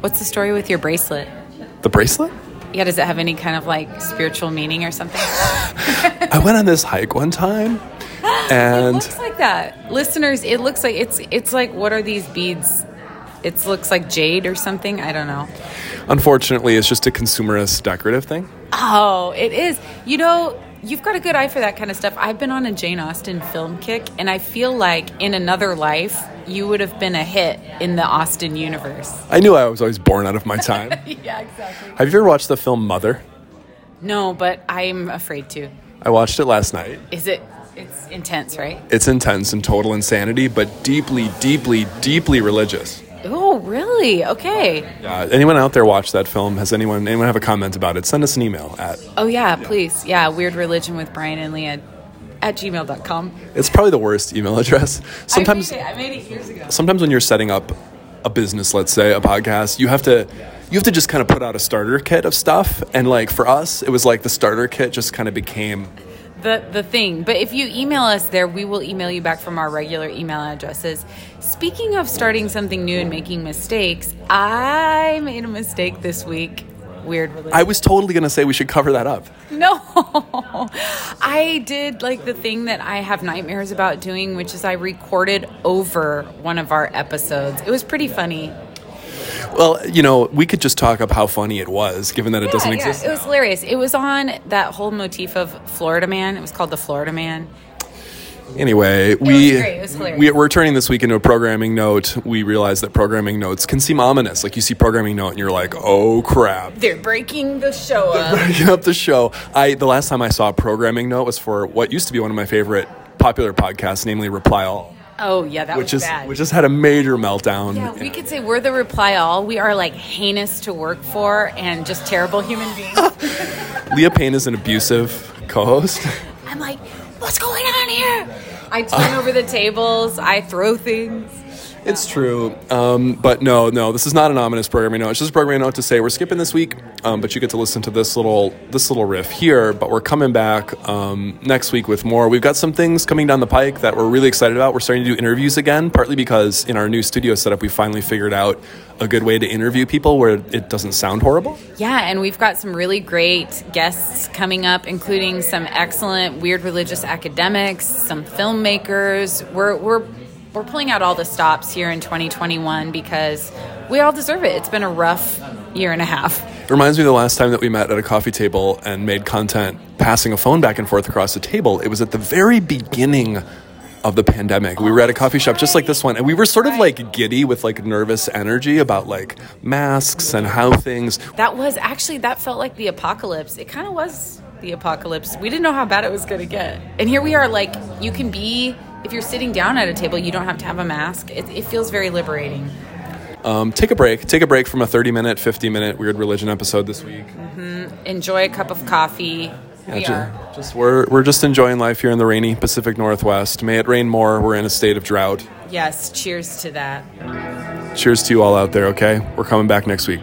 What's the story with your bracelet? The bracelet? Yeah, does it have any kind of like spiritual meaning or something? I went on this hike one time and it looks like that. Listeners, it looks like it's it's like what are these beads? It looks like jade or something. I don't know. unfortunately it's just a consumerist decorative thing. Oh, it is. You know, you've got a good eye for that kind of stuff. I've been on a Jane Austen film kick, and I feel like in another life, you would have been a hit in the Austen universe. I knew I was always born out of my time. yeah, exactly. Have you ever watched the film Mother? No, but I'm afraid to. I watched it last night. Is it? It's intense, right? It's intense and total insanity, but deeply, deeply, deeply religious. Oh, really? Okay. Uh, anyone out there watch that film? Has anyone anyone have a comment about it? Send us an email at. Oh, yeah, please. Yeah, Weird Religion with Brian and Leah at gmail.com. It's probably the worst email address. Sometimes, I made, it, I made it years ago. sometimes when you're setting up a business, let's say a podcast, you have to you have to just kind of put out a starter kit of stuff. And like for us, it was like the starter kit just kind of became the the thing. But if you email us there, we will email you back from our regular email addresses. Speaking of starting something new and making mistakes, I made a mistake this week. Weird religion. I was totally gonna say we should cover that up. No, I did like the thing that I have nightmares about doing, which is I recorded over one of our episodes. It was pretty funny. Well, you know, we could just talk up how funny it was, given that it doesn't Yeah, exist. It was hilarious. It was on that whole motif of Florida Man. It was called the Florida Man. Anyway, we great. It was hilarious. we we're turning this week into a programming note. We realize that programming notes can seem ominous. Like you see programming note and you're like, "Oh crap." They're breaking the show up. Breaking up the show. I the last time I saw a programming note was for what used to be one of my favorite popular podcasts, namely Reply All, Oh yeah, that which was is bad. which just had a major meltdown. yeah, we could say we're the reply all. We are like heinous to work for and just terrible human beings. Leah Payne is an abusive co-host. I'm like, what's going on here? I turn uh, over the tables. I throw things. It's true, um, but no, no, this is not an ominous programming note. It's just a programming note to say we're skipping this week, um, but you get to listen to this little this little riff here. But we're coming back um, next week with more. We've got some things coming down the pike that we're really excited about. We're starting to do interviews again, partly because in our new studio setup, we finally figured out a good way to interview people where it doesn't sound horrible. Yeah, and we've got some really great guests coming up, including some excellent weird religious academics, some filmmakers. We're we're we're pulling out all the stops here in 2021 because we all deserve it. It's been a rough year and a half. It reminds me of the last time that we met at a coffee table and made content passing a phone back and forth across the table. It was at the very beginning of the pandemic. We were at a coffee shop just like this one and we were sort of like giddy with like nervous energy about like masks and how things That was actually that felt like the apocalypse. It kind of was the apocalypse. We didn't know how bad it was going to get. And here we are like you can be if you're sitting down at a table, you don't have to have a mask. It, it feels very liberating. um, take a break. Take a break from a 30 minute, 50 minute weird religion episode this week. Enjoy a cup of coffee. Yeah, we ju- are. just we're we're just enjoying life here in the rainy Pacific Northwest. May it rain more. We're in a state of drought. Yes, cheers to that. Cheers to you all out there, okay? We're coming back next week.